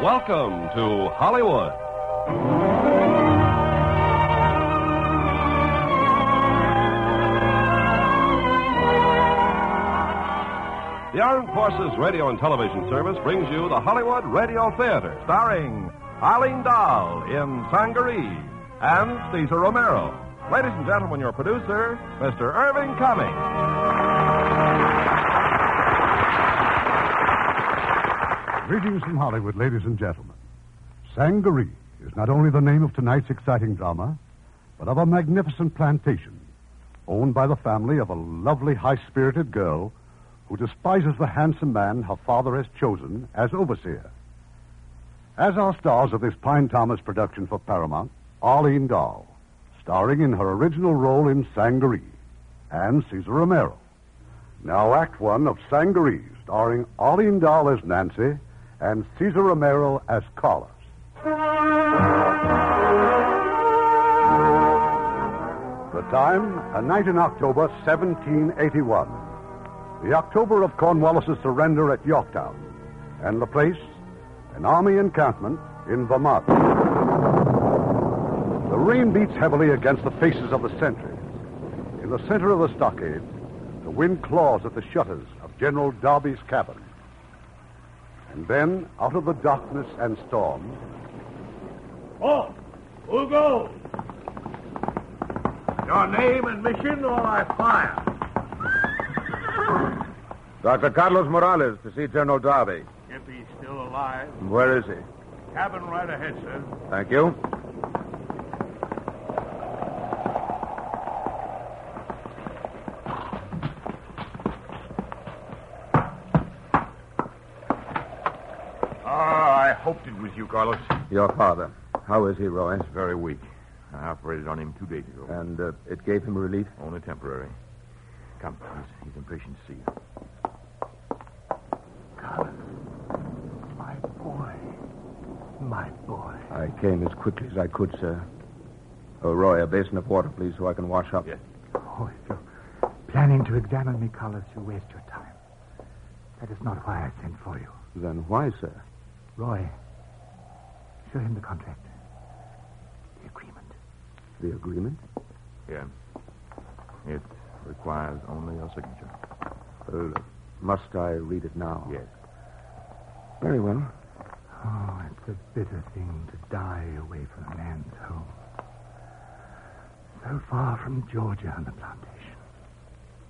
Welcome to Hollywood. The Armed Forces Radio and Television Service brings you the Hollywood Radio Theater, starring Arlene Dahl in Sangaree and Cesar Romero. Ladies and gentlemen, your producer, Mr. Irving Cummings. Greetings from Hollywood, ladies and gentlemen. Sangaree is not only the name of tonight's exciting drama, but of a magnificent plantation owned by the family of a lovely, high spirited girl who despises the handsome man her father has chosen as overseer. As our stars of this Pine Thomas production for Paramount, Arlene Dahl, starring in her original role in Sangaree, and Cesar Romero. Now, Act One of Sangaree, starring Arlene Dahl as Nancy and Cesar Romero as Carlos. The time, a night in October 1781. The October of Cornwallis' surrender at Yorktown. And the place, an army encampment in Vermont. The rain beats heavily against the faces of the sentries. In the center of the stockade, the wind claws at the shutters of General Darby's cabin. And then, out of the darkness and storm, Oh, who goes? Your name and mission, or I fire. Dr. Carlos Morales to see General Darby. If he's still alive. Where is he? Cabin right ahead, sir. Thank you. I hoped it was you, Carlos. Your father. How is he, Roy? He's very weak. I operated on him two days ago. And uh, it gave him relief? Only temporary. Come, he's, he's impatient to see you. Carlos, my boy. My boy. I came as quickly as I could, sir. Oh, Roy, a basin of water, please, so I can wash up. Yes. Oh, if you're planning to examine me, Carlos, you waste your time. That is not why I sent for you. Then why, sir? Roy, show him the contract. The agreement. The agreement? Yeah. It requires only your signature. Oh, well, must I read it now? Yes. Very well. Oh, it's a bitter thing to die away from a man's home. So far from Georgia and the plantation.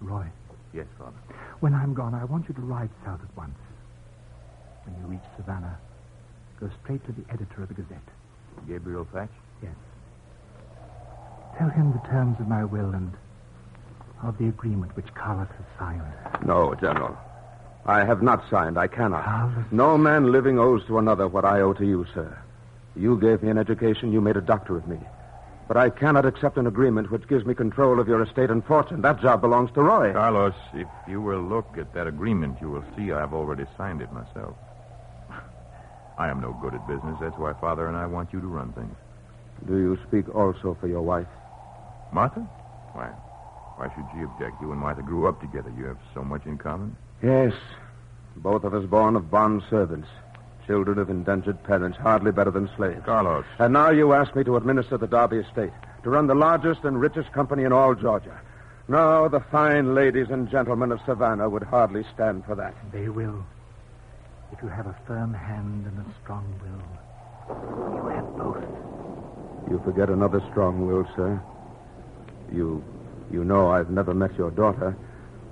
Roy, Yes, Father. when I'm gone, I want you to ride south at once. When you reach Savannah, go straight to the editor of the Gazette. Gabriel Thatch? Yes. Tell him the terms of my will and of the agreement which Carlos has signed. No, General. I have not signed. I cannot. Carlos. No man living owes to another what I owe to you, sir. You gave me an education. You made a doctor of me. But I cannot accept an agreement which gives me control of your estate and fortune. That job belongs to Roy. Carlos, if you will look at that agreement, you will see I've already signed it myself. I am no good at business. That's why Father and I want you to run things. Do you speak also for your wife? Martha? Why? Why should she object? You and Martha grew up together. You have so much in common. Yes. Both of us born of bond servants. Children of indentured parents, hardly better than slaves. Carlos. And now you ask me to administer the Darby estate, to run the largest and richest company in all Georgia. No, the fine ladies and gentlemen of Savannah would hardly stand for that. They will. If you have a firm hand and a strong will, you have both. You forget another strong will, sir. You you know I've never met your daughter,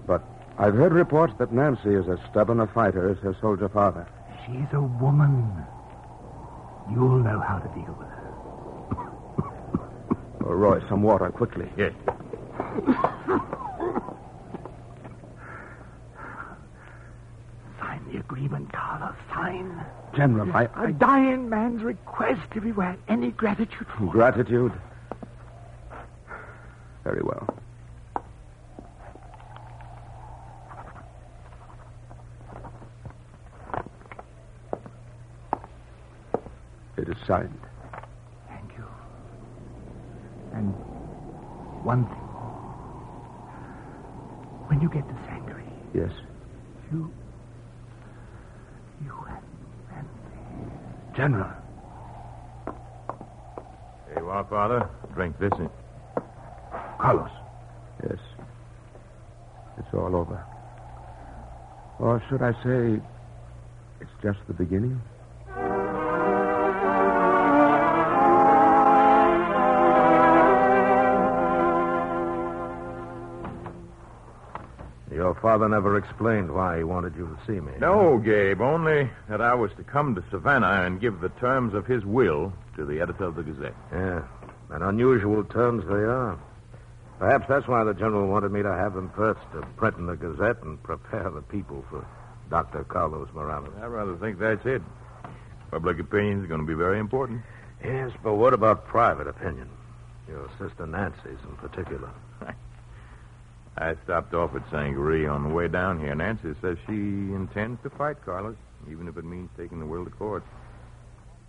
but I've heard reports that Nancy is as stubborn a fighter as her soldier father. She's a woman. You'll know how to deal with her. Oh, Roy, some water, quickly. Yes. the agreement, Carlos. Sign. General, I, A dying man's request if you had any gratitude for Gratitude. Very well. It is signed. Thank you. And one thing. When you get to Sangaree, Yes. You and Nancy. General. Here you are, Father. Drink this in. Carlos. Yes. It's all over. Or should I say, it's just the beginning? Your father never explained why he wanted you to see me. No, Gabe, only that I was to come to Savannah and give the terms of his will to the editor of the Gazette. Yeah, and unusual terms they are. Perhaps that's why the general wanted me to have them first to print in the Gazette and prepare the people for Dr. Carlos Morales. I rather think that's it. Public opinion is going to be very important. Yes, but what about private opinion? Your sister Nancy's in particular. I stopped off at Sangaree on the way down here. Nancy says she intends to fight Carlos, even if it means taking the world to court.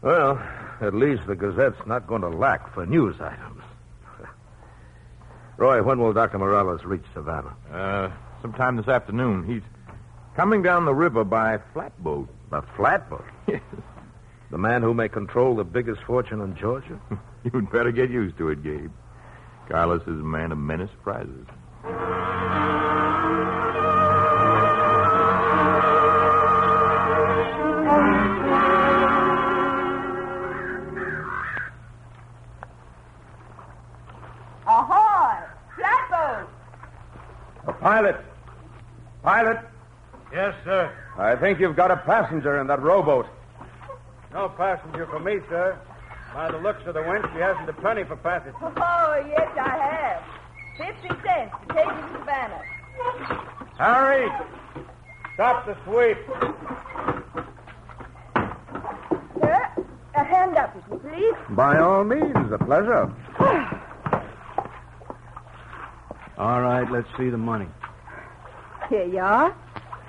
Well, at least the Gazette's not going to lack for news items. Roy, when will Dr. Morales reach Savannah? Uh, sometime this afternoon. He's coming down the river by flatboat. A flatboat? The man who may control the biggest fortune in Georgia? You'd better get used to it, Gabe. Carlos is a man of many surprises. Ahoy! Flatboat! A pilot. Pilot, Yes, sir. I think you've got a passenger in that rowboat. No passenger for me, sir. By the looks of the wench, she hasn't a penny for passage. Oh, yes, I have. Fifty cents to take you to Savannah. Harry! Stop the sweep. Sir, a hand up, if you please. By all means, a pleasure. All right, let's see the money. Here you are.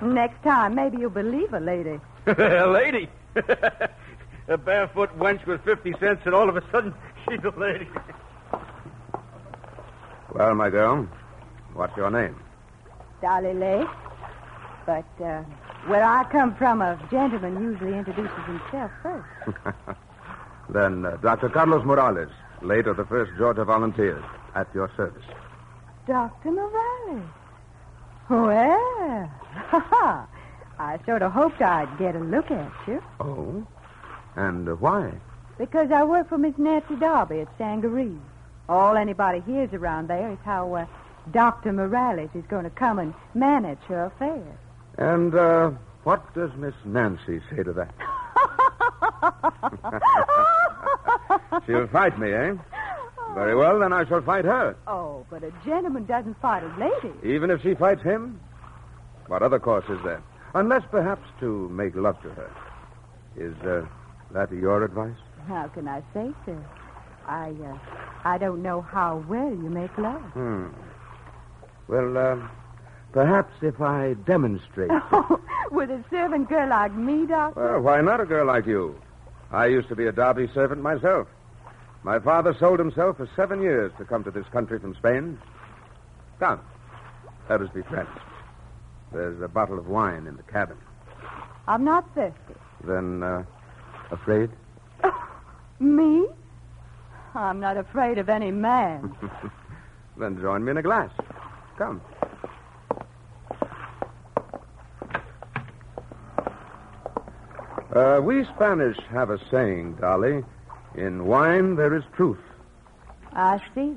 Next time, maybe you'll believe a lady. a lady. a barefoot wench with 50 cents, and all of a sudden, she's a lady. Well, my girl, what's your name? Dolly Lake. But uh, where I come from, a gentleman usually introduces himself first. then uh, Dr. Carlos Morales, late of the 1st Georgia Volunteers, at your service. Dr. Morales. Well, I sort of hoped I'd get a look at you. Oh? And uh, why? Because I work for Miss Nancy Darby at Sangaree. All anybody hears around there is how uh, Dr. Morales is going to come and manage her affairs. And uh, what does Miss Nancy say to that? She'll fight me, eh? Very well, then I shall fight her. Oh, but a gentleman doesn't fight a lady. Even if she fights him? What other course is there? Unless perhaps to make love to her. Is uh, that your advice? How can I say so? I, uh, I don't know how well you make love. Hmm. Well, uh, perhaps if I demonstrate. With a servant girl like me, Doctor? well, why not a girl like you? I used to be a Darby servant myself. My father sold himself for seven years to come to this country from Spain. Come, let us be friends. There's a bottle of wine in the cabin. I'm not thirsty. Then, uh, afraid? Me? I'm not afraid of any man. Then join me in a glass. Come. Uh, we Spanish have a saying, Dolly. In wine there is truth. I see.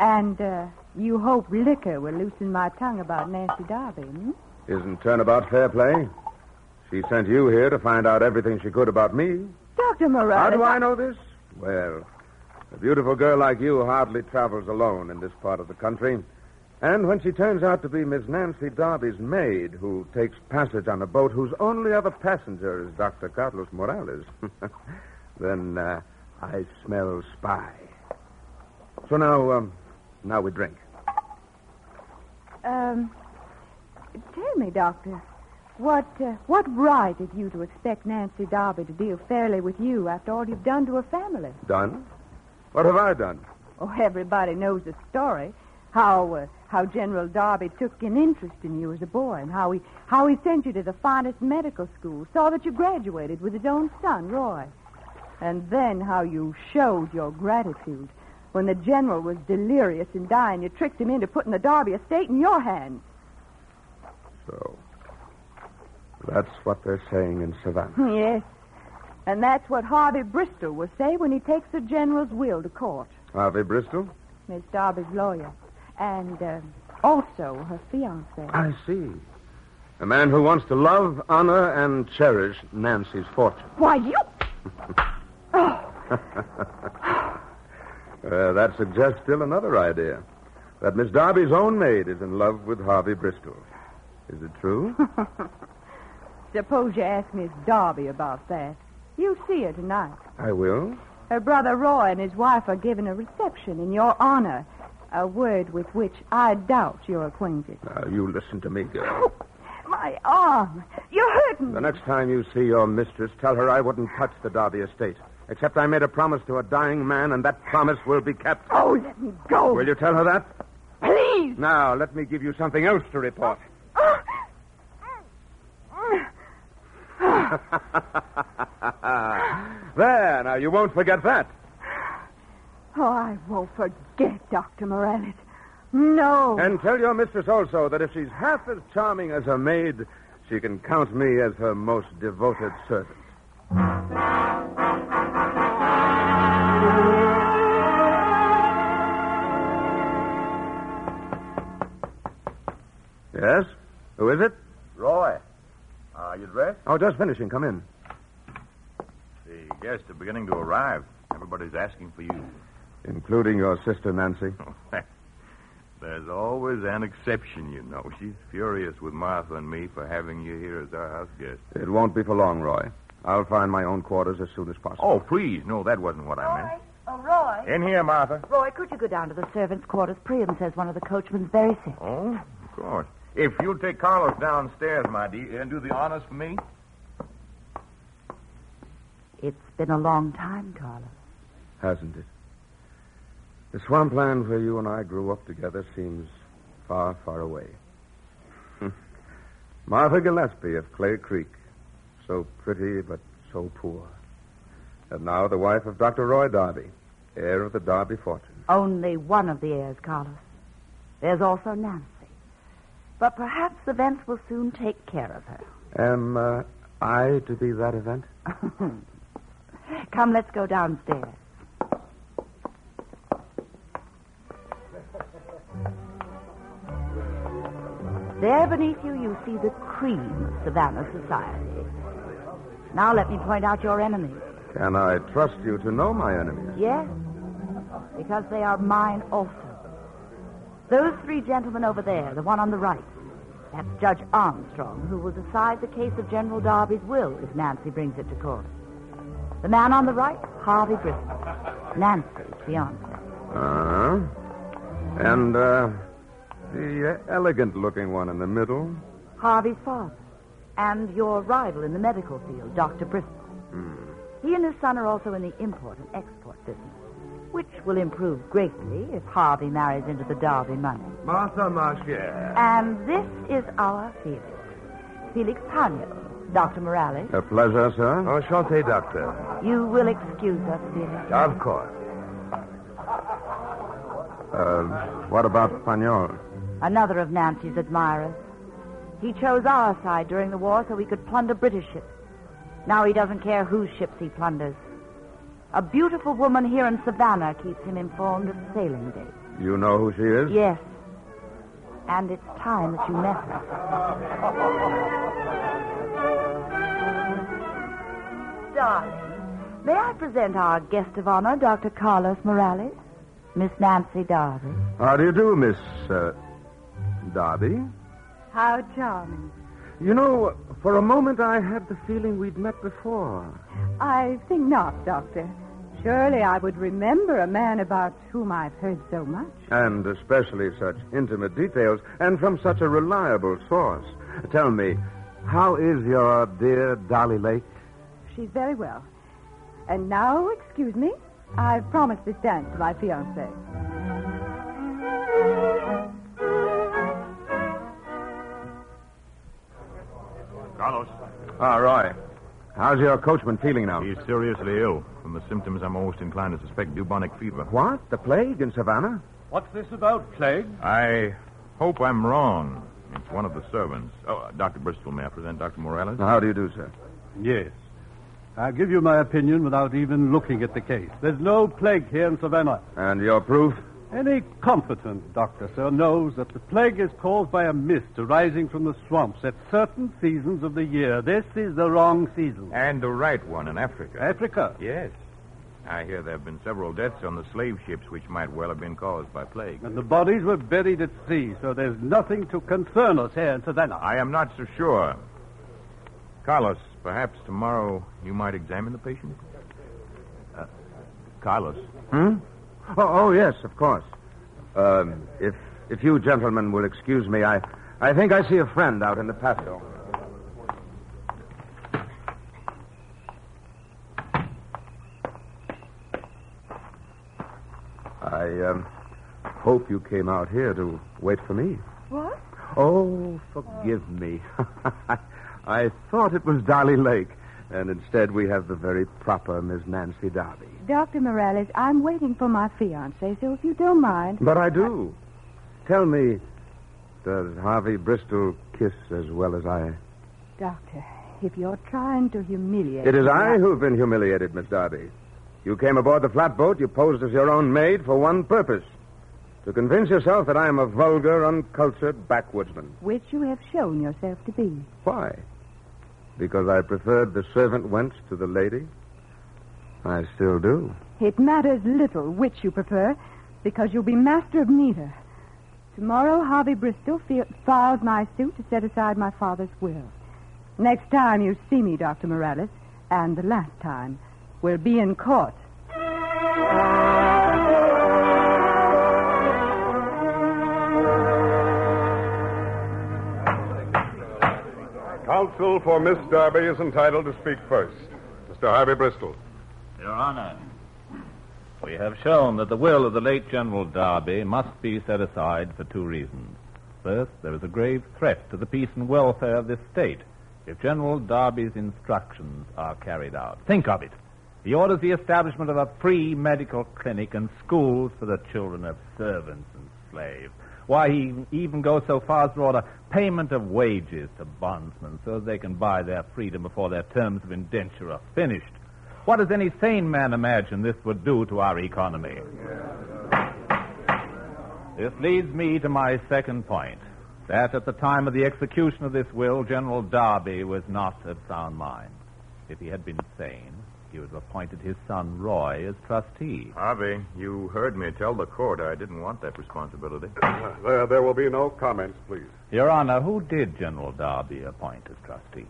And uh, you hope liquor will loosen my tongue about Nancy Darby, hmm? Isn't turnabout fair play? She sent you here to find out everything she could about me. Dr. Morales. How do I know this? Well, a beautiful girl like you hardly travels alone in this part of the country. And when she turns out to be Miss Nancy Darby's maid, who takes passage on a boat whose only other passenger is Dr. Carlos Morales, then uh, I smell spy. So now, um, now we drink. Um, tell me, Doctor, what uh, what right have you to expect Nancy Darby to deal fairly with you after all you've done to her family? Done? What have I done? Oh, everybody knows the story. How uh, how General Darby took an interest in you as a boy, and how he how he sent you to the finest medical school, saw that you graduated with his own son, Roy, and then how you showed your gratitude when the general was delirious and dying. You tricked him into putting the Darby estate in your hands. So, that's what they're saying in Savannah. Yes, and that's what Harvey Bristol will say when he takes the general's will to court. Harvey Bristol? Miss Darby's lawyer, and uh, also her fiance. I see. A man who wants to love, honor, and cherish Nancy's fortune. Why, you. Uh, that suggests still another idea. That Miss Darby's own maid is in love with Harvey Bristol. Is it true? Suppose you ask Miss Darby about that. You'll see her tonight. I will. Her brother Roy and his wife are giving a reception in your honor, a word with which I doubt you're acquainted. Now, you listen to me, girl. My arm. You're hurting. The next time you see your mistress, tell her I wouldn't touch the Darby estate. Except I made a promise to a dying man, and that promise will be kept. Oh, let me go. Will you tell her that? Please. Now, let me give you something else to report. Oh, oh, there, now, you won't forget that. Oh, I won't forget, Dr. Morales. No. And tell your mistress also that if she's half as charming as her maid, she can count me as her most devoted servant. Yes? Who is it? Roy, are you dressed? Oh, just finishing. Come in. The guests are beginning to arrive. Everybody's asking for you. Including your sister, Nancy. There's always an exception, you know. She's furious with Martha and me for having you here as our house guest. It won't be for long, Roy. I'll find my own quarters as soon as possible. Oh, please. No, that wasn't what I meant. Oh, Roy. In here, Martha. Roy, could you go down to the servants' quarters? Priam says one of the coachmen's very sick. Oh, of course. If you'll take Carlos downstairs, my dear, and do the honors for me. It's been a long time, Carlos. Hasn't it? The swampland where you and I grew up together seems far, far away. Martha Gillespie of Clay Creek. So pretty, but so poor. And now the wife of Dr. Roy Darby, heir of the Darby fortune. Only one of the heirs, Carlos. There's also Nancy. But perhaps events will soon take care of her. Am uh, I to be that event? Come, let's go downstairs. There beneath you, you see the cream of Savannah society. Now let me point out your enemies. Can I trust you to know my enemies? Yes, because they are mine also. Those three gentlemen over there, the one on the right, that's Judge Armstrong, who will decide the case of General Darby's will if Nancy brings it to court. The man on the right, Harvey Bristol, Nancy's fiance. Uh-huh. and uh, the elegant looking one in the middle. Harvey's father. And your rival in the medical field, Dr. Bristol. Hmm. He and his son are also in the import and export business, which will improve greatly if Harvey marries into the Darby money. Martha, ma chère. And this is our Felix. Felix Pagnol, Dr. Morales. A pleasure, sir. Enchanté, doctor. You will excuse us, Felix. Of course. Uh, what about Pagnol? Another of Nancy's admirers. He chose our side during the war so we could plunder British ships. Now he doesn't care whose ships he plunders. A beautiful woman here in Savannah keeps him informed of sailing dates. You know who she is? Yes. And it's time that you met her. Darling, may I present our guest of honor, Dr. Carlos Morales, Miss Nancy Darby. How do you do, Miss uh, Darby? How charming. You know, for a moment I had the feeling we'd met before. I think not, Doctor. Surely I would remember a man about whom I've heard so much. And especially such intimate details, and from such a reliable source. Tell me, how is your dear Dolly Lake? She's very well. And now, excuse me, I've promised this dance to my fiancé. Carlos. Ah, Roy. How's your coachman feeling now? He's seriously ill. From the symptoms, I'm almost inclined to suspect bubonic fever. What? The plague in Savannah? What's this about, plague? I hope I'm wrong. It's one of the servants. Oh, uh, Dr. Bristol, may I present Dr. Morales? How do you do, sir? Yes. I'll give you my opinion without even looking at the case. There's no plague here in Savannah. And your proof? Any competent doctor, sir, knows that the plague is caused by a mist arising from the swamps at certain seasons of the year. This is the wrong season. And the right one in Africa. Africa? Yes. I hear there have been several deaths on the slave ships which might well have been caused by plague. And the bodies were buried at sea, so there's nothing to concern us here in Savannah. I am not so sure. Carlos, perhaps tomorrow you might examine the patient? Uh, Carlos. Hmm? Oh, oh, yes, of course. Um, if if you gentlemen will excuse me, I I think I see a friend out in the patio. I um, hope you came out here to wait for me. What? Oh, forgive me. I thought it was Dolly Lake, and instead we have the very proper Miss Nancy Darby. Dr. Morales, I'm waiting for my fiancé, so if you don't mind. But I do. Tell me, does Harvey Bristol kiss as well as I? Doctor, if you're trying to humiliate It is me, I who've been humiliated, Miss Darby. You came aboard the flatboat, you posed as your own maid for one purpose to convince yourself that I am a vulgar, uncultured backwoodsman. Which you have shown yourself to be. Why? Because I preferred the servant wench to the lady? I still do. It matters little which you prefer, because you'll be master of neither. Tomorrow, Harvey Bristol fi- files my suit to set aside my father's will. Next time you see me, Dr. Morales, and the last time, we'll be in court. Counsel for Miss Darby is entitled to speak first. Mr. Harvey Bristol. Your Honor, we have shown that the will of the late General Darby must be set aside for two reasons. First, there is a grave threat to the peace and welfare of this state if General Darby's instructions are carried out. Think of it. He orders the establishment of a free medical clinic and schools for the children of servants and slaves. Why, he even goes so far as to order payment of wages to bondsmen so they can buy their freedom before their terms of indenture are finished. What does any sane man imagine this would do to our economy? This leads me to my second point that at the time of the execution of this will, General Darby was not of sound mind. If he had been sane, he would appointed his son Roy as trustee. Harvey, you heard me tell the court I didn't want that responsibility. There, there will be no comments, please. Your Honor, who did General Darby appoint as trustee?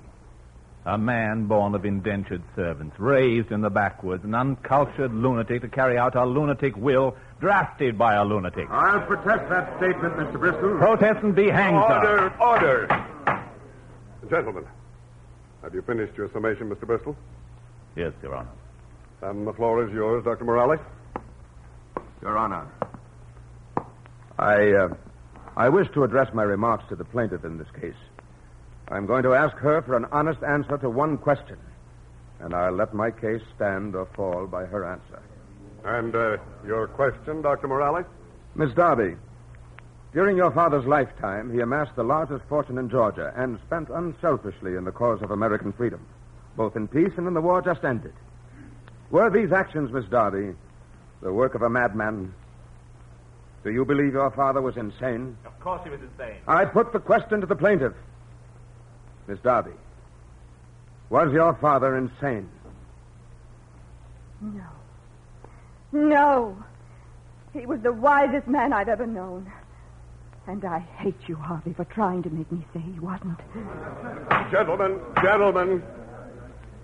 A man born of indentured servants, raised in the backwoods, an uncultured lunatic to carry out a lunatic will, drafted by a lunatic. I'll protest that statement, Mr. Bristol. Protest and be hanged, sir. Order, order. Gentlemen, have you finished your summation, Mr. Bristol? Yes, Your Honor. And the floor is yours, Dr. Morales. Your Honor. I, uh, I wish to address my remarks to the plaintiff in this case. I'm going to ask her for an honest answer to one question, and I'll let my case stand or fall by her answer. And uh, your question, Dr. Morales? Miss Darby, during your father's lifetime, he amassed the largest fortune in Georgia and spent unselfishly in the cause of American freedom, both in peace and in the war just ended. Were these actions, Miss Darby, the work of a madman? Do you believe your father was insane? Of course he was insane. I put the question to the plaintiff. Miss Darby, was your father insane? No. No. He was the wisest man I've ever known. And I hate you, Harvey, for trying to make me say he wasn't. Gentlemen, gentlemen.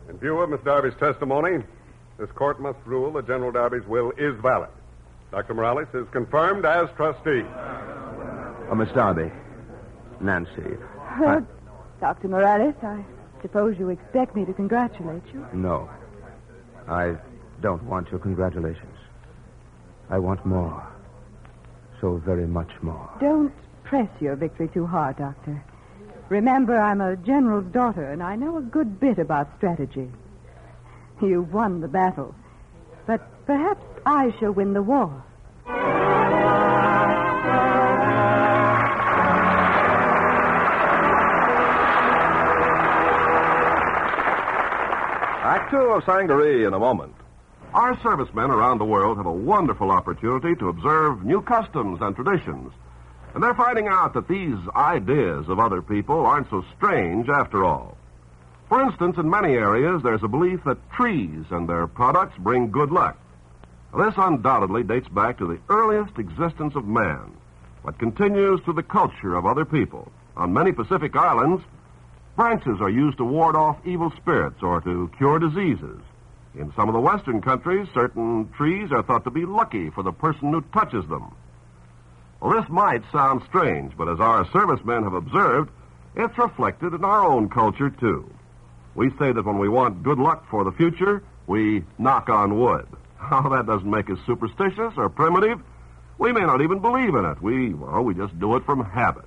In view of Miss Darby's testimony, this court must rule that General Darby's will is valid. Dr. Morales is confirmed as trustee. Oh, Miss Darby. Nancy. Uh, Dr. Morales, I suppose you expect me to congratulate you. No. I don't want your congratulations. I want more. So very much more. Don't press your victory too hard, Doctor. Remember, I'm a general's daughter, and I know a good bit about strategy. You've won the battle, but perhaps I shall win the war. Act two of Sangaree in a moment. Our servicemen around the world have a wonderful opportunity to observe new customs and traditions. And they're finding out that these ideas of other people aren't so strange after all. For instance, in many areas, there's a belief that trees and their products bring good luck. This undoubtedly dates back to the earliest existence of man, but continues to the culture of other people. On many Pacific islands, branches are used to ward off evil spirits or to cure diseases. In some of the western countries, certain trees are thought to be lucky for the person who touches them. Well, this might sound strange, but as our servicemen have observed, it's reflected in our own culture, too. We say that when we want good luck for the future, we knock on wood. Oh, that doesn't make us superstitious or primitive. We may not even believe in it. We, well, we just do it from habit.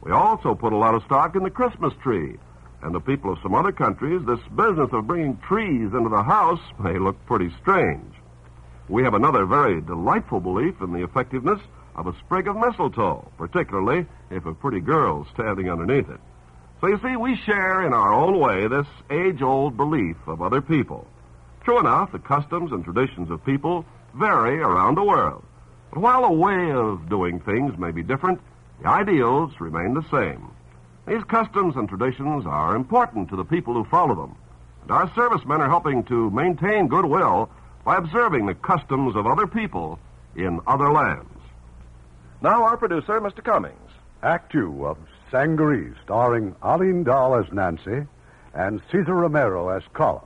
We also put a lot of stock in the Christmas tree. And the people of some other countries, this business of bringing trees into the house may look pretty strange. We have another very delightful belief in the effectiveness of a sprig of mistletoe, particularly if a pretty girl's standing underneath it. So you see, we share in our own way this age old belief of other people. True enough, the customs and traditions of people vary around the world. But while the way of doing things may be different, the ideals remain the same. These customs and traditions are important to the people who follow them. And our servicemen are helping to maintain goodwill by observing the customs of other people in other lands. Now, our producer, Mr. Cummings. Act two of Sangaree, starring Arlene Dahl as Nancy and Cesar Romero as Carlos.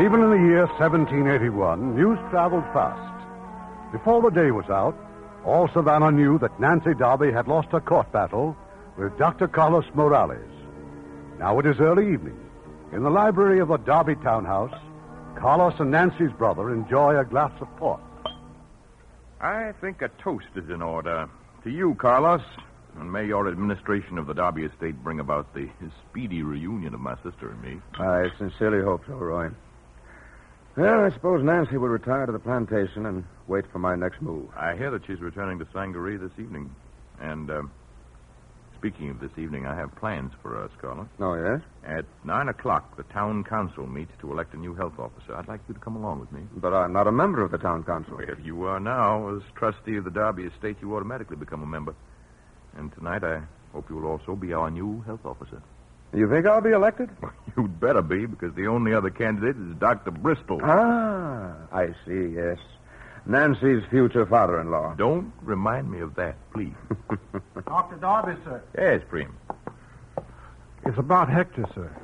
Even in the year 1781, news traveled fast. Before the day was out, all Savannah knew that Nancy Darby had lost her court battle with Dr. Carlos Morales. Now it is early evening. In the library of the Darby townhouse, Carlos and Nancy's brother enjoy a glass of port. I think a toast is in order. To you, Carlos, and may your administration of the Darby estate bring about the speedy reunion of my sister and me. I sincerely hope so, Roy. Well, I suppose Nancy will retire to the plantation and wait for my next move. I hear that she's returning to Sangaree this evening. And, uh, speaking of this evening, I have plans for us, Carlos. Oh, yes? At nine o'clock, the town council meets to elect a new health officer. I'd like you to come along with me. But I'm not a member of the town council. Well, you are now. As trustee of the Darby estate, you automatically become a member. And tonight, I hope you will also be our new health officer. You think I'll be elected? You'd better be, because the only other candidate is Dr. Bristol. Ah, I see, yes. Nancy's future father in law. Don't remind me of that, please. Dr. Darby, sir. Yes, Preem. It's about Hector, sir.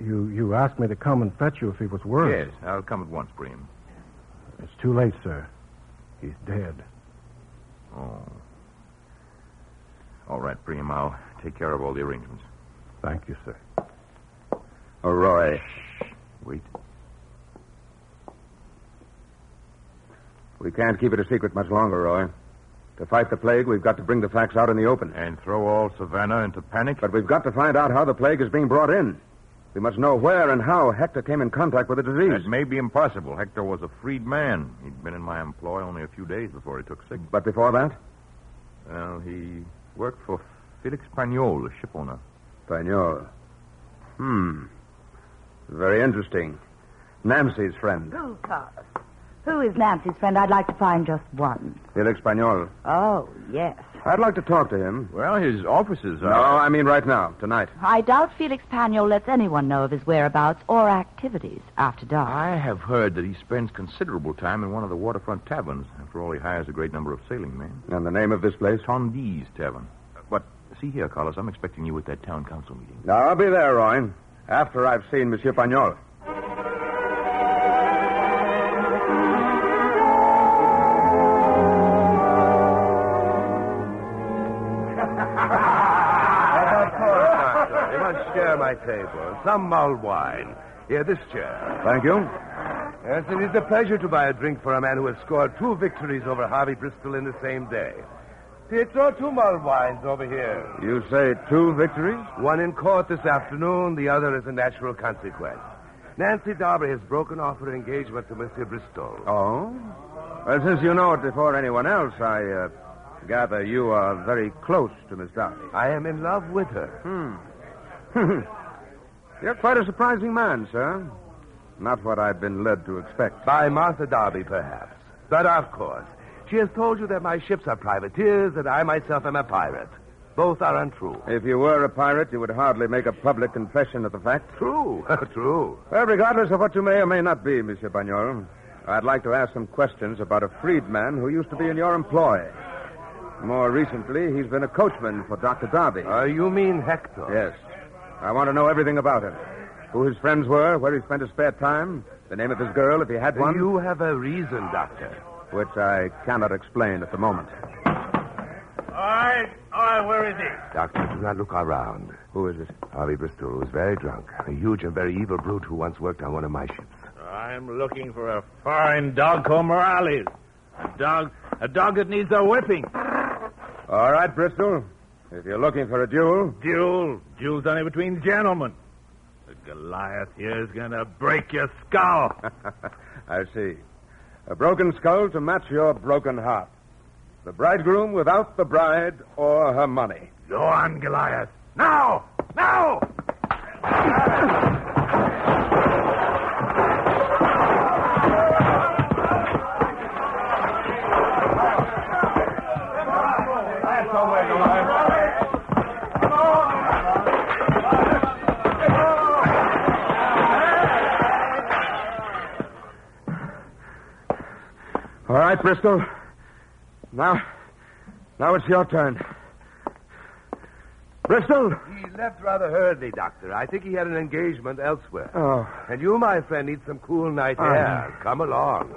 You you asked me to come and fetch you if he was worse. Yes, I'll come at once, Preem. It's too late, sir. He's dead. Oh. All right, Preem. I'll take care of all the arrangements. Thank you, sir. Oh, Roy. Wait. We can't keep it a secret much longer, Roy. To fight the plague, we've got to bring the facts out in the open. And throw all Savannah into panic? But we've got to find out how the plague is being brought in. We must know where and how Hector came in contact with the disease. That may be impossible. Hector was a freed man. He'd been in my employ only a few days before he took sick. But before that? Well, he worked for Felix Pagnol, a shipowner. Pagnol. Hmm. Very interesting. Nancy's friend. Who, Carlos? Who is Nancy's friend? I'd like to find just one. Felix Pagnol. Oh, yes. I'd like to talk to him. Well, his offices are. No, I mean right now, tonight. I doubt Felix Pagnol lets anyone know of his whereabouts or activities after dark. I have heard that he spends considerable time in one of the waterfront taverns. After all, he hires a great number of sailing men. And the name of this place? Tondi's Tavern. But see here, Carlos, I'm expecting you at that town council meeting. Now, I'll be there, Roy. After I've seen Monsieur Pagnol. My table. Some mulled wine. Here, this chair. Thank you. Yes, it is a pleasure to buy a drink for a man who has scored two victories over Harvey Bristol in the same day. Throw two mulled wines over here. You say two victories? One in court this afternoon, the other is a natural consequence. Nancy Darby has broken off her engagement to Monsieur Bristol. Oh? Well, since you know it before anyone else, I uh, gather you are very close to Miss Darby. I am in love with her. Hmm. You're quite a surprising man, sir. Not what I'd been led to expect. By Martha Darby, perhaps. But of course. She has told you that my ships are privateers and I myself am a pirate. Both are untrue. If you were a pirate, you would hardly make a public confession of the fact. True, true. Well, regardless of what you may or may not be, Monsieur Pagnol, I'd like to ask some questions about a freedman who used to be in your employ. More recently, he's been a coachman for Dr. Darby. Uh, you mean Hector? Yes. I want to know everything about him. Who his friends were, where he spent his spare time, the name of his girl, if he had one. You have a reason, Doctor. Which I cannot explain at the moment. All right, all right, where is he? Doctor, do not look around. Who is it? Harvey Bristol, who was very drunk. A huge and very evil brute who once worked on one of my ships. I'm looking for a fine dog called Morales. A dog, a dog that needs a whipping. All right, Bristol. If you're looking for a duel. Duel? Duel's only between gentlemen. The Goliath here is going to break your skull. I see. A broken skull to match your broken heart. The bridegroom without the bride or her money. Go on, Goliath. Now! Now! right, Bristol. Now, now it's your turn. Bristol. He left rather hurriedly, Doctor. I think he had an engagement elsewhere. Oh. And you, my friend, need some cool night Ah. air. Come along.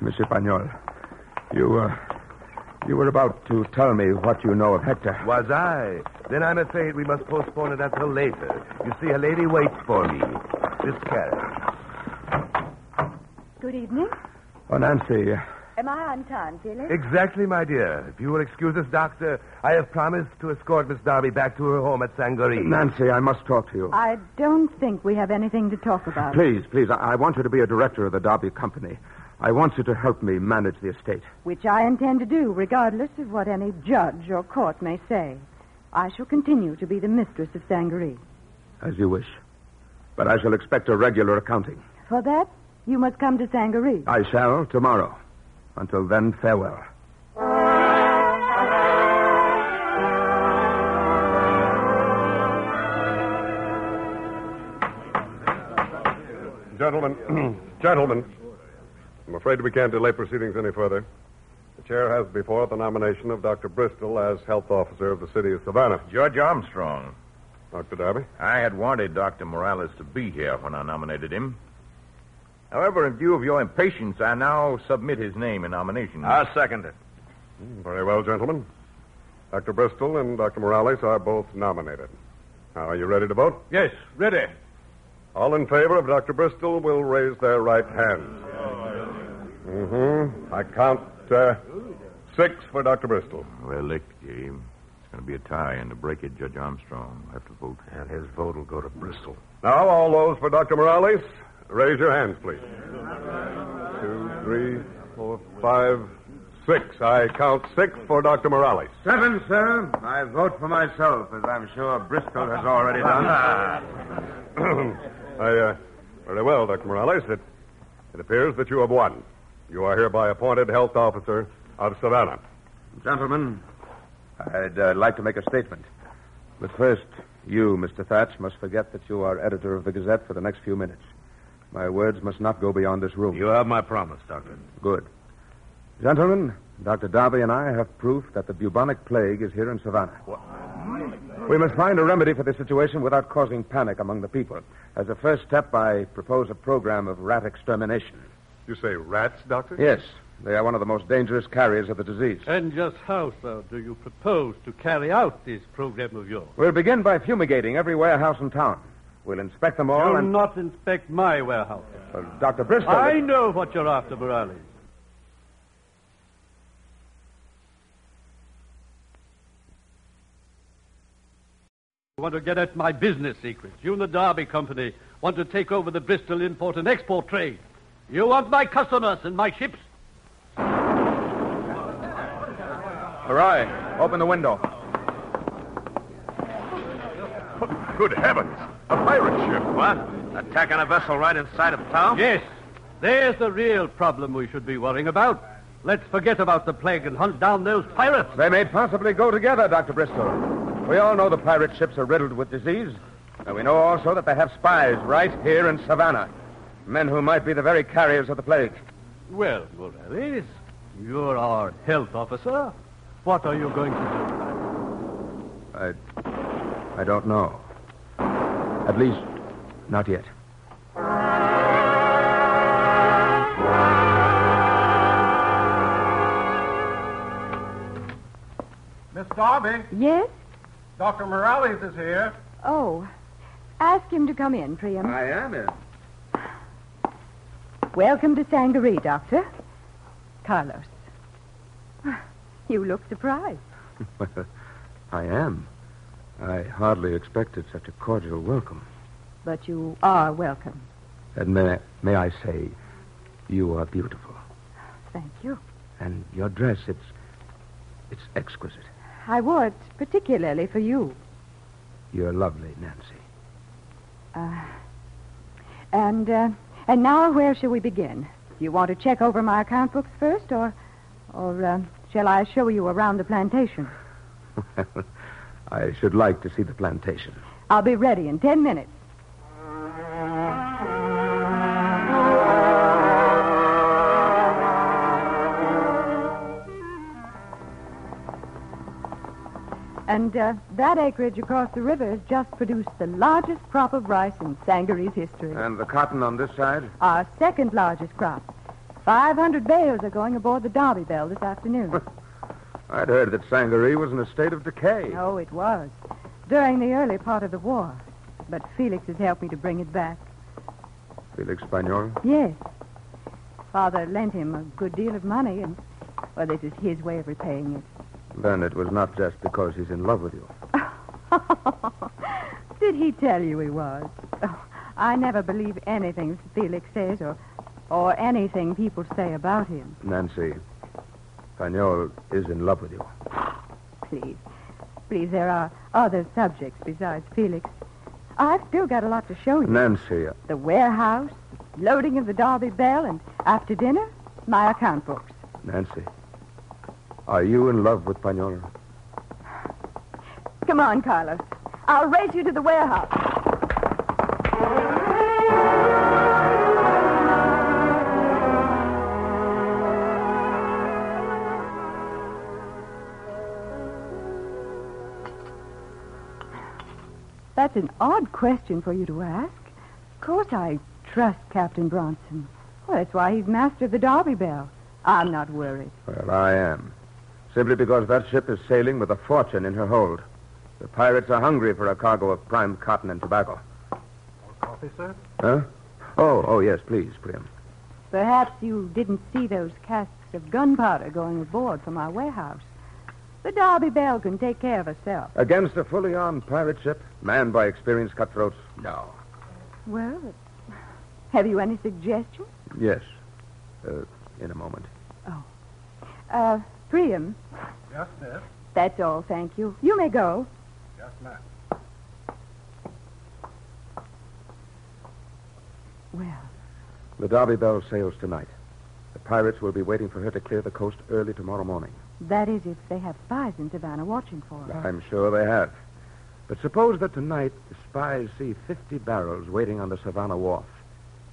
Monsieur Pagnol, you, uh, you were about to tell me what you know of Hector. Was I? Then I'm afraid we must postpone it until later. You see, a lady waits for me. This carriage. Good evening. Oh, Nancy, Am I on time, Felix? Exactly, my dear. If you will excuse us, Doctor, I have promised to escort Miss Darby back to her home at Sangaree. Nancy, I must talk to you. I don't think we have anything to talk about. Please, please, I, I want you to be a director of the Darby Company. I want you to help me manage the estate. Which I intend to do, regardless of what any judge or court may say. I shall continue to be the mistress of Sangaree. As you wish. But I shall expect a regular accounting. For that, you must come to Sangaree. I shall tomorrow. Until then, farewell. Gentlemen, gentlemen, I'm afraid we can't delay proceedings any further. The chair has before it the nomination of Dr. Bristol as health officer of the city of Savannah. Judge Armstrong. Dr. Darby? I had wanted Dr. Morales to be here when I nominated him. However, in view of your impatience, I now submit his name in nomination. I'll second it. Hmm, Very well, gentlemen. Dr. Bristol and Dr. Morales are both nominated. Now, are you ready to vote? Yes, ready. All in favor of Dr. Bristol will raise their right hands. Mm-hmm. I count uh, six for Dr. Bristol. Well, look, James. It's going to be a tie, and to break it, Judge Armstrong will have to vote. And his vote will go to Bristol. Now, all those for Dr. Morales, raise your hands, please. Two, three, four, five, six. I count six for Dr. Morales. Seven, sir. I vote for myself, as I'm sure Bristol has already done. I, uh, very well, Dr. Morales. It, it appears that you have won. You are hereby appointed health officer of Savannah. Gentlemen, I'd uh, like to make a statement. But first, you, Mr. Thatch, must forget that you are editor of the Gazette for the next few minutes. My words must not go beyond this room. You have my promise, Doctor. Good. Gentlemen, Dr. Darby and I have proof that the bubonic plague is here in Savannah. We must find a remedy for the situation without causing panic among the people. As a first step, I propose a program of rat extermination. You say rats, Doctor? Yes, they are one of the most dangerous carriers of the disease. And just how, sir, do you propose to carry out this program of yours? We'll begin by fumigating every warehouse in town. We'll inspect them all Do and. not inspect my warehouse. Uh, Dr. Bristol. I know what you're after, Morales. You want to get at my business secrets. You and the Darby Company want to take over the Bristol import and export trade. You want my customers and my ships. Hooray. Open the window. Good heavens! A pirate ship. What? Attacking a vessel right inside of town? Yes. There's the real problem we should be worrying about. Let's forget about the plague and hunt down those pirates. They may possibly go together, Dr. Bristol. We all know the pirate ships are riddled with disease. And we know also that they have spies right here in Savannah. Men who might be the very carriers of the plague. Well, Morales, you're our health officer. What are you going to do? I. I don't know. At least, not yet. Miss Darby, Yes? Dr. Morales is here. Oh. Ask him to come in, Priam. I am in. Welcome to Sangaree, Doctor. Carlos. You look surprised. I am. I hardly expected such a cordial welcome. But you are welcome. And may, may I say, you are beautiful. Thank you. And your dress, it's. it's exquisite. I wore it particularly for you. You're lovely, Nancy. Uh, and, uh, and now where shall we begin? Do you want to check over my account books first, or, or uh, shall I show you around the plantation? I should like to see the plantation. I'll be ready in ten minutes. And uh, that acreage across the river has just produced the largest crop of rice in Sangaree's history. And the cotton on this side? Our second largest crop. 500 bales are going aboard the Darby Bell this afternoon. I'd heard that Sangaree was in a state of decay. oh, it was. During the early part of the war. But Felix has helped me to bring it back. Felix Pagnol? Yes. Father lent him a good deal of money, and, well, this is his way of repaying it. Then it was not just because he's in love with you. Did he tell you he was? Oh, I never believe anything Felix says or, or anything people say about him. Nancy, Pagnol is in love with you. Please. Please, there are other subjects besides Felix. I've still got a lot to show you. Nancy, uh, The warehouse, loading of the Darby Bell, and after dinner, my account books. Nancy, are you in love with Pagnol? Come on, Carlos. I'll race you to the warehouse. That's an odd question for you to ask. Of course I trust Captain Bronson. Well, that's why he's master of the Darby Bell. I'm not worried. Well, I am. Simply because that ship is sailing with a fortune in her hold. The pirates are hungry for a cargo of prime cotton and tobacco. More coffee, sir? Huh? Oh, oh, yes, please, Priam. Perhaps you didn't see those casks of gunpowder going aboard from our warehouse. The Darby Bell can take care of herself. Against a fully armed pirate ship, manned by experienced cutthroats? No. Well, have you any suggestions? Yes. Uh, in a moment. Oh. Uh, Priam, Yes, miss. that's all, thank you. You may go. Yes, ma'am. Well, The Darby Bell sails tonight. The pirates will be waiting for her to clear the coast early tomorrow morning. that is if they have spies in Savannah watching for her. I'm sure they have. But suppose that tonight the spies see 50 barrels waiting on the Savannah wharf.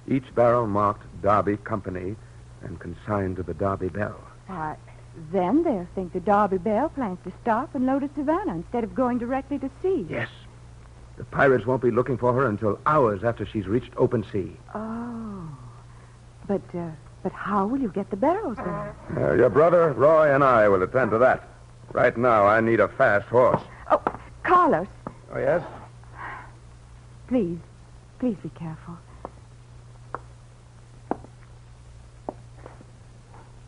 Each barrel marked Darby Company and consigned to the Darby Bell. Why, then they'll think the Darby Bell plans to stop and load at Savannah instead of going directly to sea. Yes. The pirates won't be looking for her until hours after she's reached open sea. Oh. But, uh, but how will you get the barrels then? Uh, your brother, Roy, and I will attend to that. Right now, I need a fast horse. Oh, Carlos, Oh, yes? please, please be careful.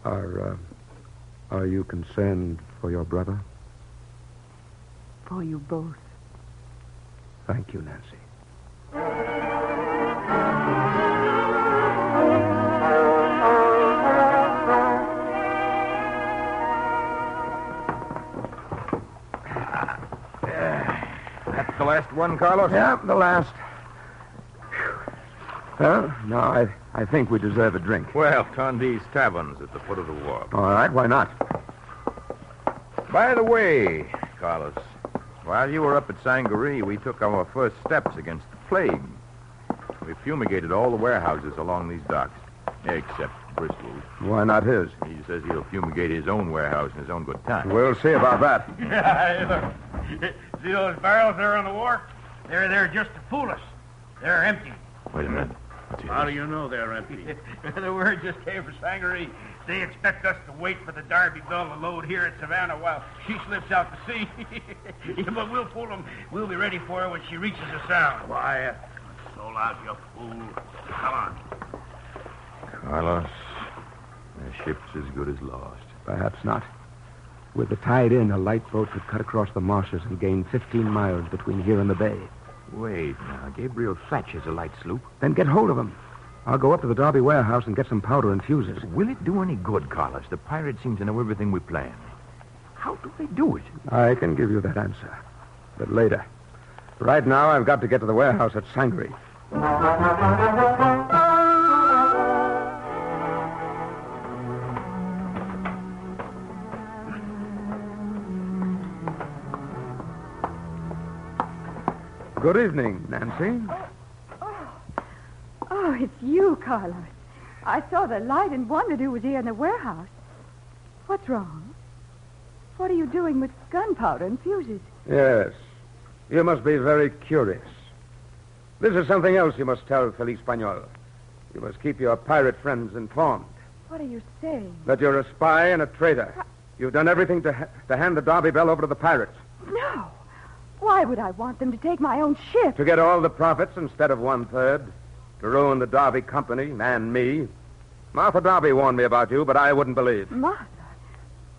Are, uh, are you concerned for your brother? For you both. Thank you, Nancy. That's the last one, Carlos? Yeah, the last. Well, no, I, I think we deserve a drink. Well, Tondi's Tavern's at the foot of the wharf. All right, why not? By the way, Carlos, while you were up at Sangaree, we took our first steps against the plague. We fumigated all the warehouses along these docks, except Bristol's. Why not his? He says he'll fumigate his own warehouse in his own good time. We'll see about that. Yeah, look. See those barrels there on the wharf? They're there just to fool us. They're empty. Wait a minute. How do you know they're empty? the word just came from Sangaree. They expect us to wait for the Darby Bell to load here at Savannah while she slips out to sea. Yeah, but we'll pull them. We'll be ready for her when she reaches the sound. Why, uh, sold out, you fool. Come on. Carlos, the ship's as good as lost. Perhaps not. With the tide in, a light boat could cut across the marshes and gain 15 miles between here and the bay. Wait, now. Gabriel has a light sloop. Then get hold of him. I'll go up to the Darby warehouse and get some powder and fuses. Will it do any good, Carlos? The pirates seem to know everything we plan. How do they do it? I can give you that answer. But later. Right now, I've got to get to the warehouse at Sangaree. Good evening, Nancy. Oh, oh, it's you, Carlos. I saw the light and wondered who was here in the warehouse. What's wrong? What are you doing with gunpowder and fuses? Yes. You must be very curious. This is something else you must tell Felix Pagnol. You must keep your pirate friends informed What are you saying? that you're a spy and a traitor. You've done everything to, ha- to hand the Darby Bell over to the pirates, No. Why would I want them to take my own ship? to get all the profits instead of one third, to ruin the Darby Company and me. Martha Darby warned me about you, but I wouldn't believe. Martha.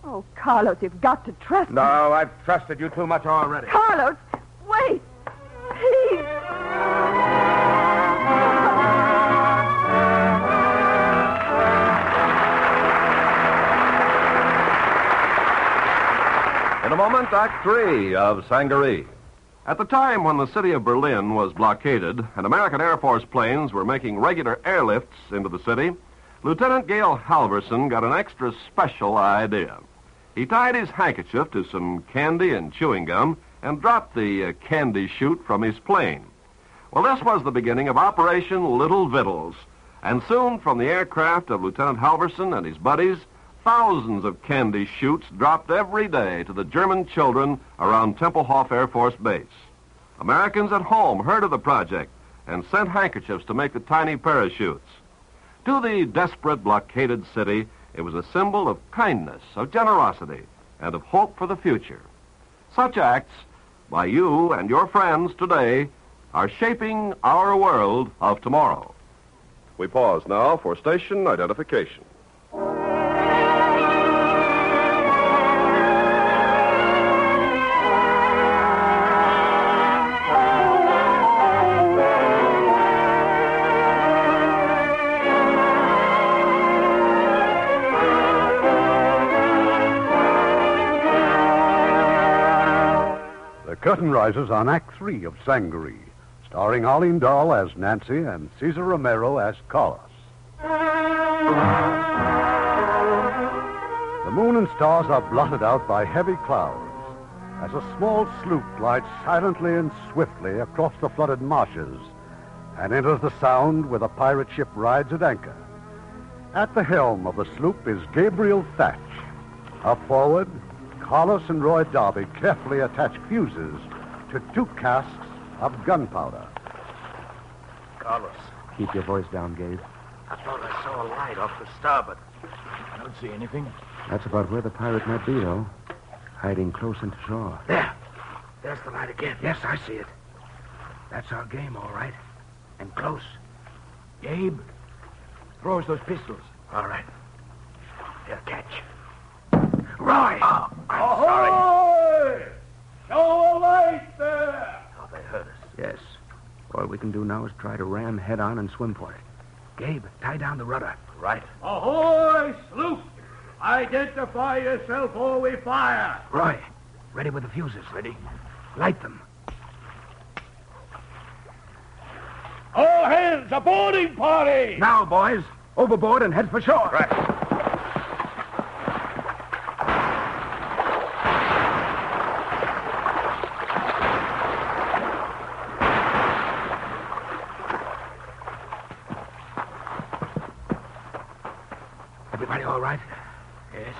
Oh, Carlos, you've got to trust No, me. I've trusted you too much already. Carlos, Act Three of Sangaree. At the time when the city of Berlin was blockaded and American Air Force planes were making regular airlifts into the city, Lieutenant Gail Halvorsen got an extra special idea. He tied his handkerchief to some candy and chewing gum and dropped the uh, candy chute from his plane. Well, this was the beginning of Operation Little Vittles. And soon, from the aircraft of Lieutenant Halvorsen and his buddies, thousands of candy chutes dropped every day to the German children around Tempelhof Air Force Base. Americans at home heard of the project and sent handkerchiefs to make the tiny parachutes. To the desperate blockaded city, it was a symbol of kindness, of generosity, and of hope for the future. Such acts by you and your friends today are shaping our world of tomorrow. We pause now for station identification. Curtain rises on Act Three of Sangaree, starring Arlene Dahl as Nancy and Cesar Romero as Carlos. The moon and stars are blotted out by heavy clouds as a small sloop glides silently and swiftly across the flooded marshes and enters the sound where the pirate ship rides at anchor. At the helm of the sloop is Gabriel Thatch. Up forward, Carlos and Roy Darby carefully attach fuses to two casks of gunpowder. Carlos, Keep your voice down, Gabe. I thought I saw a light off the starboard. I don't see anything. That's about where the pirate might be, though. Hiding close into shore. There. There's the light again. Yes, I see it. That's our game, all right. And close. Gabe, throw us those pistols. All right. They'll catch. Roy! Oh, I'm sorry. Show a light there! Oh, they hurt us. Yes. All we can do now is try to ram head on and swim for it. Gabe, tie down the rudder. Right. Ahoy, sloop! Identify yourself or we fire! Roy, ready with the fuses. Ready. Light them. All hands, a boarding party! Now, boys, overboard and head for shore. Right. Everybody all right? Yes.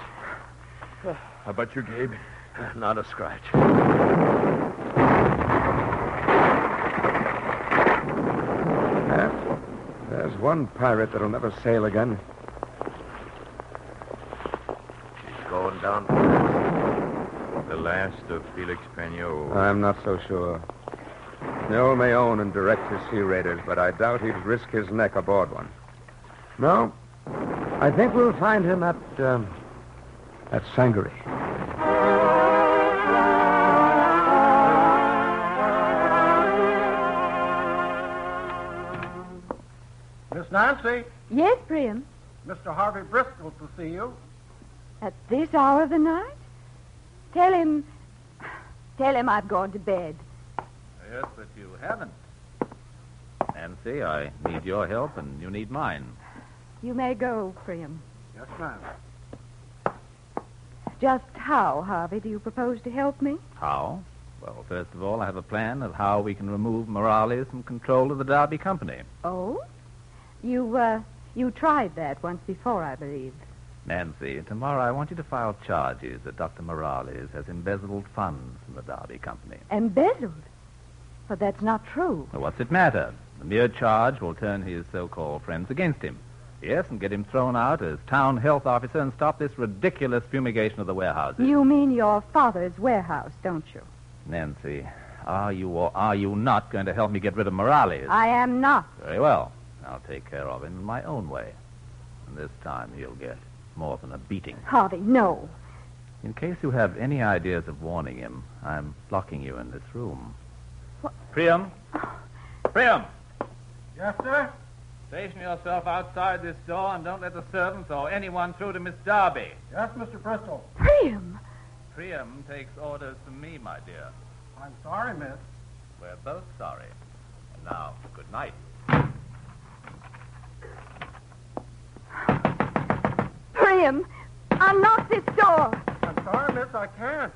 How about you, Gabe? Not a scratch. There's one pirate that'll never sail again. She's going down. The last of Felix Pagnol. I'm not so sure. Noel may own and direct his sea raiders, but I doubt he'd risk his neck aboard one. No, I think we'll find him at, um, at Sangaree. Nancy, Yes, Priam. Mr. Harvey Bristol to see you. At this hour of the night? Tell him. Tell him I've gone to bed. Yes, but you haven't. Nancy, I need your help, and you need mine. You may go, Priam. Yes, ma'am. Just how, Harvey, do you propose to help me? How? Well, first of all, I have a plan of how we can remove Morales from control of the Darby Company. Oh? You, uh, you tried that once before, I believe. Nancy, tomorrow I want you to file charges that Dr. Morales has embezzled funds from the Darby Company. Embezzled? But that's not true. Well, what's it matter? The mere charge will turn his so-called friends against him. Yes, and get him thrown out as town health officer and stop this ridiculous fumigation of the warehouses. You mean your father's warehouse, don't you? Nancy, are you or are you not going to help me get rid of Morales? I am not. Very well. I'll take care of him in my own way. And this time he'll get more than a beating. Harvey, no. In case you have any ideas of warning him, I'm locking you in this room. What? Priam? Priam! Yes, sir? Station yourself outside this door and don't let the servants or anyone through to Miss Darby. Yes, Mr. Bristol. Priam! Priam takes orders from me, my dear. I'm sorry, miss. We're both sorry. And now, good night. Priam! Unlock this door! I'm sorry, miss. I can't.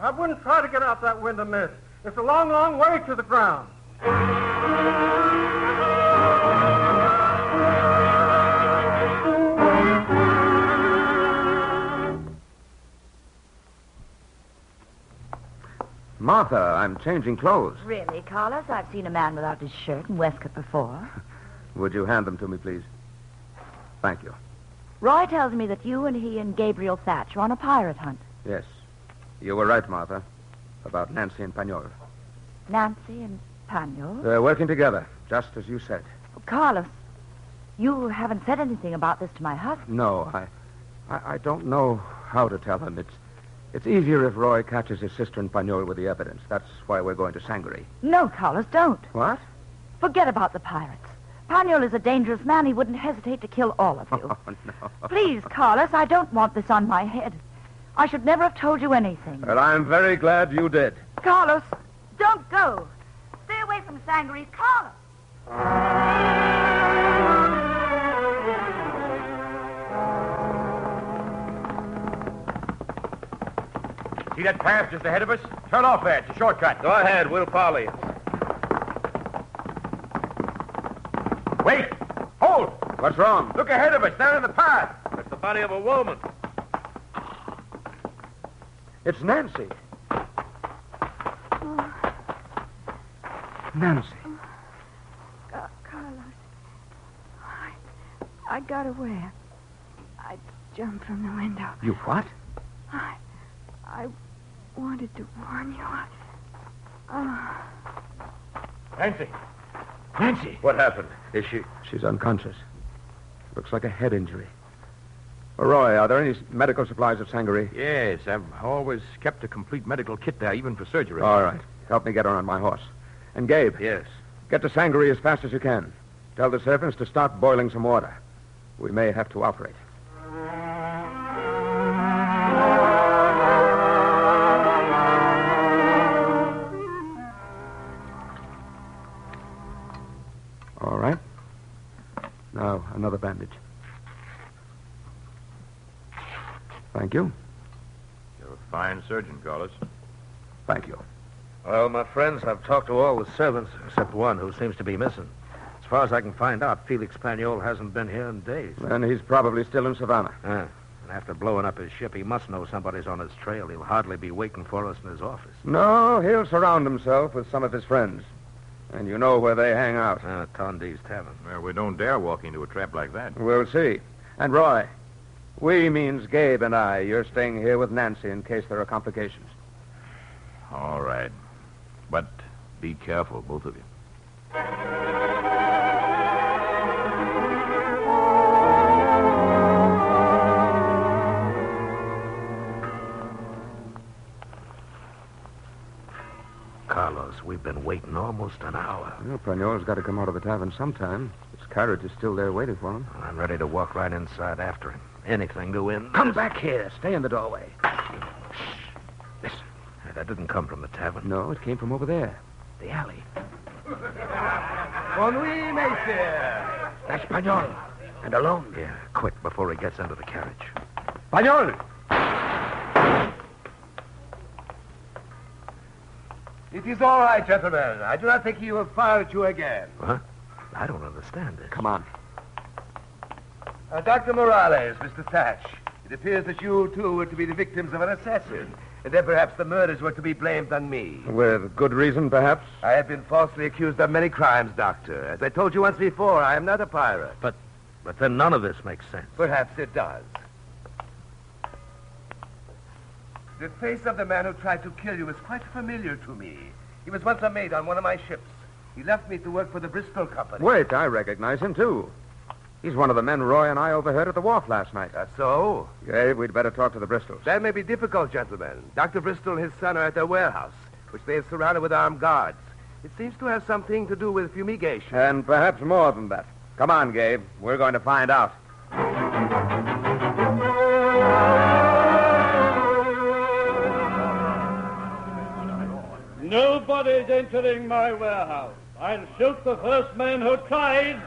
I wouldn't try to get out that window, miss. It's a long, long way to the ground. Martha, I'm changing clothes. Really, Carlos? I've seen a man without his shirt and waistcoat before. Would you hand them to me, please? Thank you. Roy tells me that you and he and Gabriel Thatch are on a pirate hunt. Yes. You were right, Martha, about Nancy and Pagnol. Nancy and Pagnol? They're working together, just as you said. Oh, Carlos, you haven't said anything about this to my husband. No, I, I, I don't know how to tell him. It's, it's easier if Roy catches his sister and Pagnol with the evidence. That's why we're going to Sangaree. No, Carlos, don't. What? Forget about the pirates. Pagnol is a dangerous man. He wouldn't hesitate to kill all of you. Oh, no. Please, Carlos, I don't want this on my head. I should never have told you anything. Well, I'm very glad you did. Carlos, don't go. Stay away from Sangaree. Carlos! See that path just ahead of us? Turn off there. It's a shortcut. Go ahead. We'll follow you. Wait! Hold! What's wrong? Look ahead of us, down in the path. It's the body of a woman. It's Nancy. Nancy. Ca- Carlos, I, I got away. I jumped from the window. You what? I, I wanted to warn you. I, oh. Nancy. Nancy. What happened? Is she? She's unconscious. Looks like a head injury. Roy, are there any medical supplies at Sangaree? Yes, I've always kept a complete medical kit there, even for surgery. All right. Help me get her on my horse. And Gabe. Yes. Get to Sangaree as fast as you can. Tell the servants to start boiling some water. We may have to operate. Another bandage. Thank you. You're a fine surgeon, Carlos. Thank you. Well, my friends, I've talked to all the servants except one who seems to be missing. As far as I can find out, Felix Pagnol hasn't been here in days. And he's probably still in Savannah. Ah, and after blowing up his ship, he must know somebody's on his trail. He'll hardly be waiting for us in his office. No, he'll surround himself with some of his friends. And you know where they hang out. Uh, Tondi's Tavern. Well, we don't dare walk into a trap like that. We'll see. And Roy, we means Gabe and I. You're staying here with Nancy in case there are complications. All right. But be careful, both of you. We've been waiting almost an hour. Well, Pagnol's got to come out of the tavern sometime. His carriage is still there waiting for him. I'm ready to walk right inside after him. Anything to win. Come back here. Stay in the doorway. Shh. Listen. That didn't come from the tavern. No, it came from over there. The alley. Bon nuit, messieurs. That's Pagnol. And alone. Yeah, quick, before he gets into the carriage. Pagnol! It is all right, gentlemen. I do not think he will fire at you again. What? I don't understand this. Come on. Uh, Dr. Morales, Mr. Thatch, it appears that you two were to be the victims of an assassin, and that perhaps the murders were to be blamed on me. With good reason, perhaps? I have been falsely accused of many crimes, Doctor. As I told you once before, I am not a pirate. But, but then none of this makes sense. Perhaps it does. The face of the man who tried to kill you is quite familiar to me. He was once a mate on one of my ships. He left me to work for the Bristol Company. Wait, I recognize him, too. He's one of the men Roy and I overheard at the wharf last night. That's so? Gabe, we'd better talk to the Bristols. That may be difficult, gentlemen. Dr. Bristol and his son are at their warehouse, which they have surrounded with armed guards. It seems to have something to do with fumigation. And perhaps more than that. Come on, Gabe. We're going to find out. Nobody's entering my warehouse. I'll shoot the first man who tries.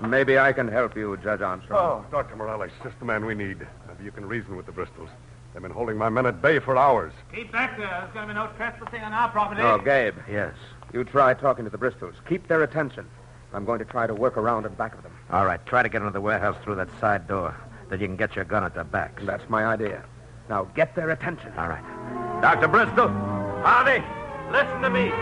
Maybe I can help you, Judge Armstrong. Oh, Dr. Morales, just the man we need. Maybe you can reason with the Bristols. They've been holding my men at bay for hours. Keep back there. There's going to be no trespassing on our property. Oh, Gabe. Yes. You try talking to the Bristols. Keep their attention. I'm going to try to work around and back of them. All right, try to get into the warehouse through that side door. Then you can get your gun at their backs. That's my idea. Now, get their attention. All right. Dr. Bristol. Harvey. Listen to me.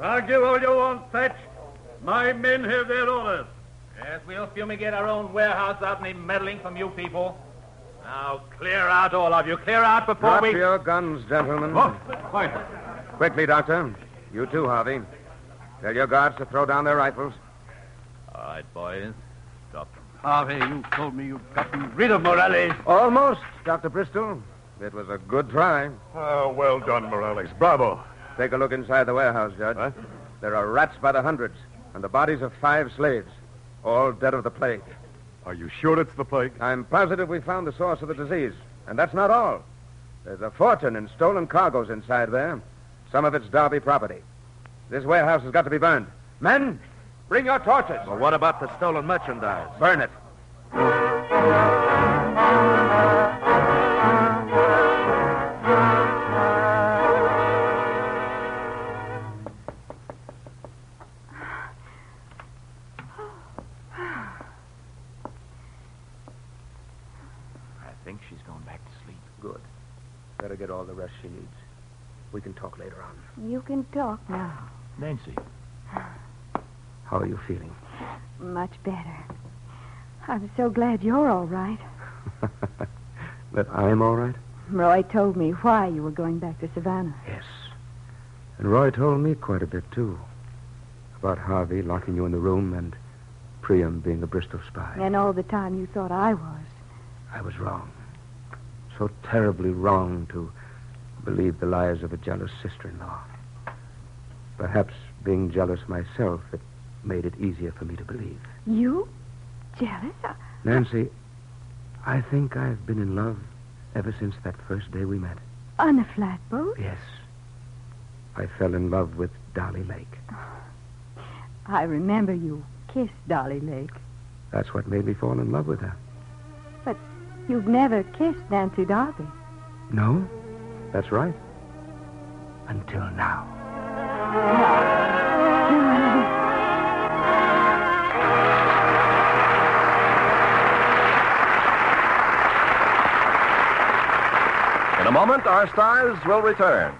Argue all you want, Thatch. My men have their orders. Yes, we'll fumigate our own warehouse without any meddling from you people. Now, clear out, all of you. Clear out before Drop we... your guns, gentlemen. Oh, quiet. Quickly, Doctor. You too, Harvey. Tell your guards to throw down their rifles. All right, boys. Stop. Harvey, you told me you'd gotten rid of Morales. Almost, Dr. Bristol. It was a good try. Oh, well done, Morales. Bravo. Take a look inside the warehouse, Judge. There are rats by the hundreds, and the bodies of five slaves, all dead of the plague. Are you sure it's the plague? I'm positive we found the source of the disease. And that's not all. There's a fortune in stolen cargoes inside there. Some of it's Darby property. This warehouse has got to be burned. Men, bring your torches. Well, what about the stolen merchandise? Burn it. I think she's going back to sleep. Good. Better get all the rest she needs. We can talk later on. You can talk now. Nancy. How are you feeling? Much better. I'm so glad you're all right. that I'm all right? Roy told me why you were going back to Savannah. Yes. And Roy told me quite a bit, too. About Harvey locking you in the room and Priam being a Bristol spy. And all the time you thought I was. I was wrong. So terribly wrong to believe the lies of a jealous sister-in-law. Perhaps being jealous myself, it made it easier for me to believe. You? Jealous? Uh, Nancy, I think I've been in love ever since that first day we met. On a flatboat? Yes. I fell in love with Dolly Lake. I remember you kissed Dolly Lake. That's what made me fall in love with her. But you've never kissed Nancy Darby. No, that's right. Until now. A moment, our stars will return.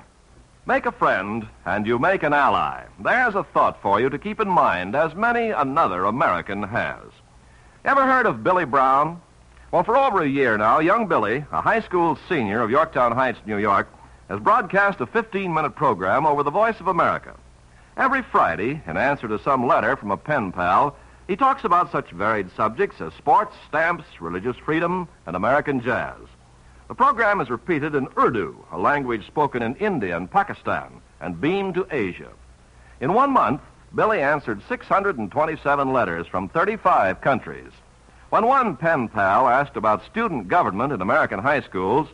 Make a friend, and you make an ally. There's a thought for you to keep in mind, as many another American has. Ever heard of Billy Brown? Well, for over a year now, young Billy, a high school senior of Yorktown Heights, New York, has broadcast a 15 minute program over the Voice of America. Every Friday, in answer to some letter from a pen pal, he talks about such varied subjects as sports, stamps, religious freedom, and American jazz. The program is repeated in Urdu, a language spoken in India and Pakistan, and beamed to Asia. In one month, Billy answered 627 letters from 35 countries. When one pen pal asked about student government in American high schools,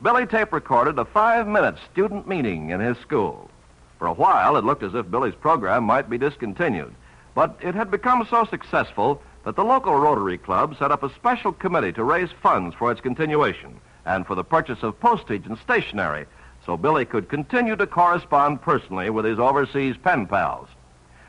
Billy tape recorded a five minute student meeting in his school. For a while, it looked as if Billy's program might be discontinued, but it had become so successful that the local Rotary Club set up a special committee to raise funds for its continuation and for the purchase of postage and stationery so Billy could continue to correspond personally with his overseas pen pals.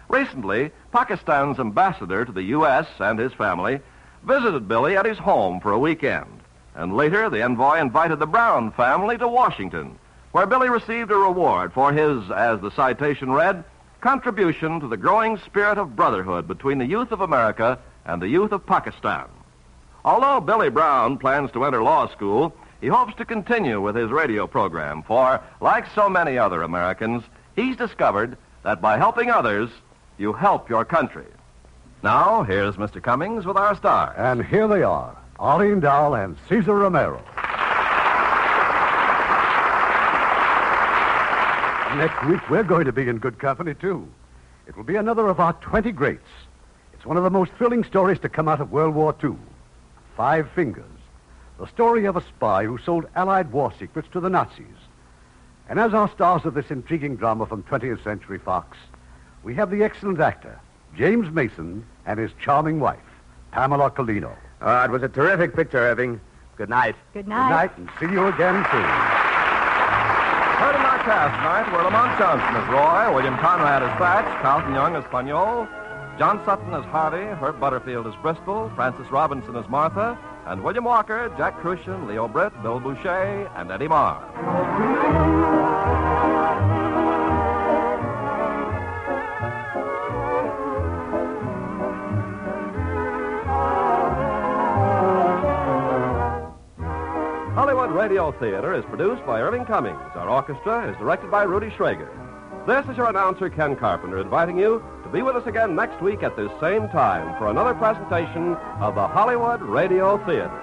Recently, Pakistan's ambassador to the U.S. and his family visited Billy at his home for a weekend. And later, the envoy invited the Brown family to Washington, where Billy received a reward for his, as the citation read, contribution to the growing spirit of brotherhood between the youth of America and the youth of Pakistan. Although Billy Brown plans to enter law school, he hopes to continue with his radio program, for, like so many other Americans, he's discovered that by helping others, you help your country. Now, here's Mr. Cummings with our stars. And here they are Arlene Dahl and Cesar Romero. Next week, we're going to be in good company, too. It will be another of our 20 greats. It's one of the most thrilling stories to come out of World War II Five Fingers, the story of a spy who sold Allied war secrets to the Nazis. And as our stars of this intriguing drama from 20th Century Fox, we have the excellent actor, James Mason, and his charming wife, Pamela Kellino. Ah, it was a terrific picture, Irving. Good night. Good night. Good night, and see you again soon. Heard in our cast tonight were Lamont Johnson as Roy, William Conrad as Thatch, Carlton Young as Pagnol, John Sutton as Harvey, Herb Butterfield as Bristol, Frances Robinson as Martha, and William Walker, Jack Kruschen, Leo Britt, Bill Bouchey, and Eddie Marr. Hollywood Radio Theater is produced by Irving Cummings. Our orchestra is directed by Rudy Schrager. This is your announcer, Ken Carpenter, inviting you be with us again next week at this same time for another presentation of the Hollywood Radio Theater.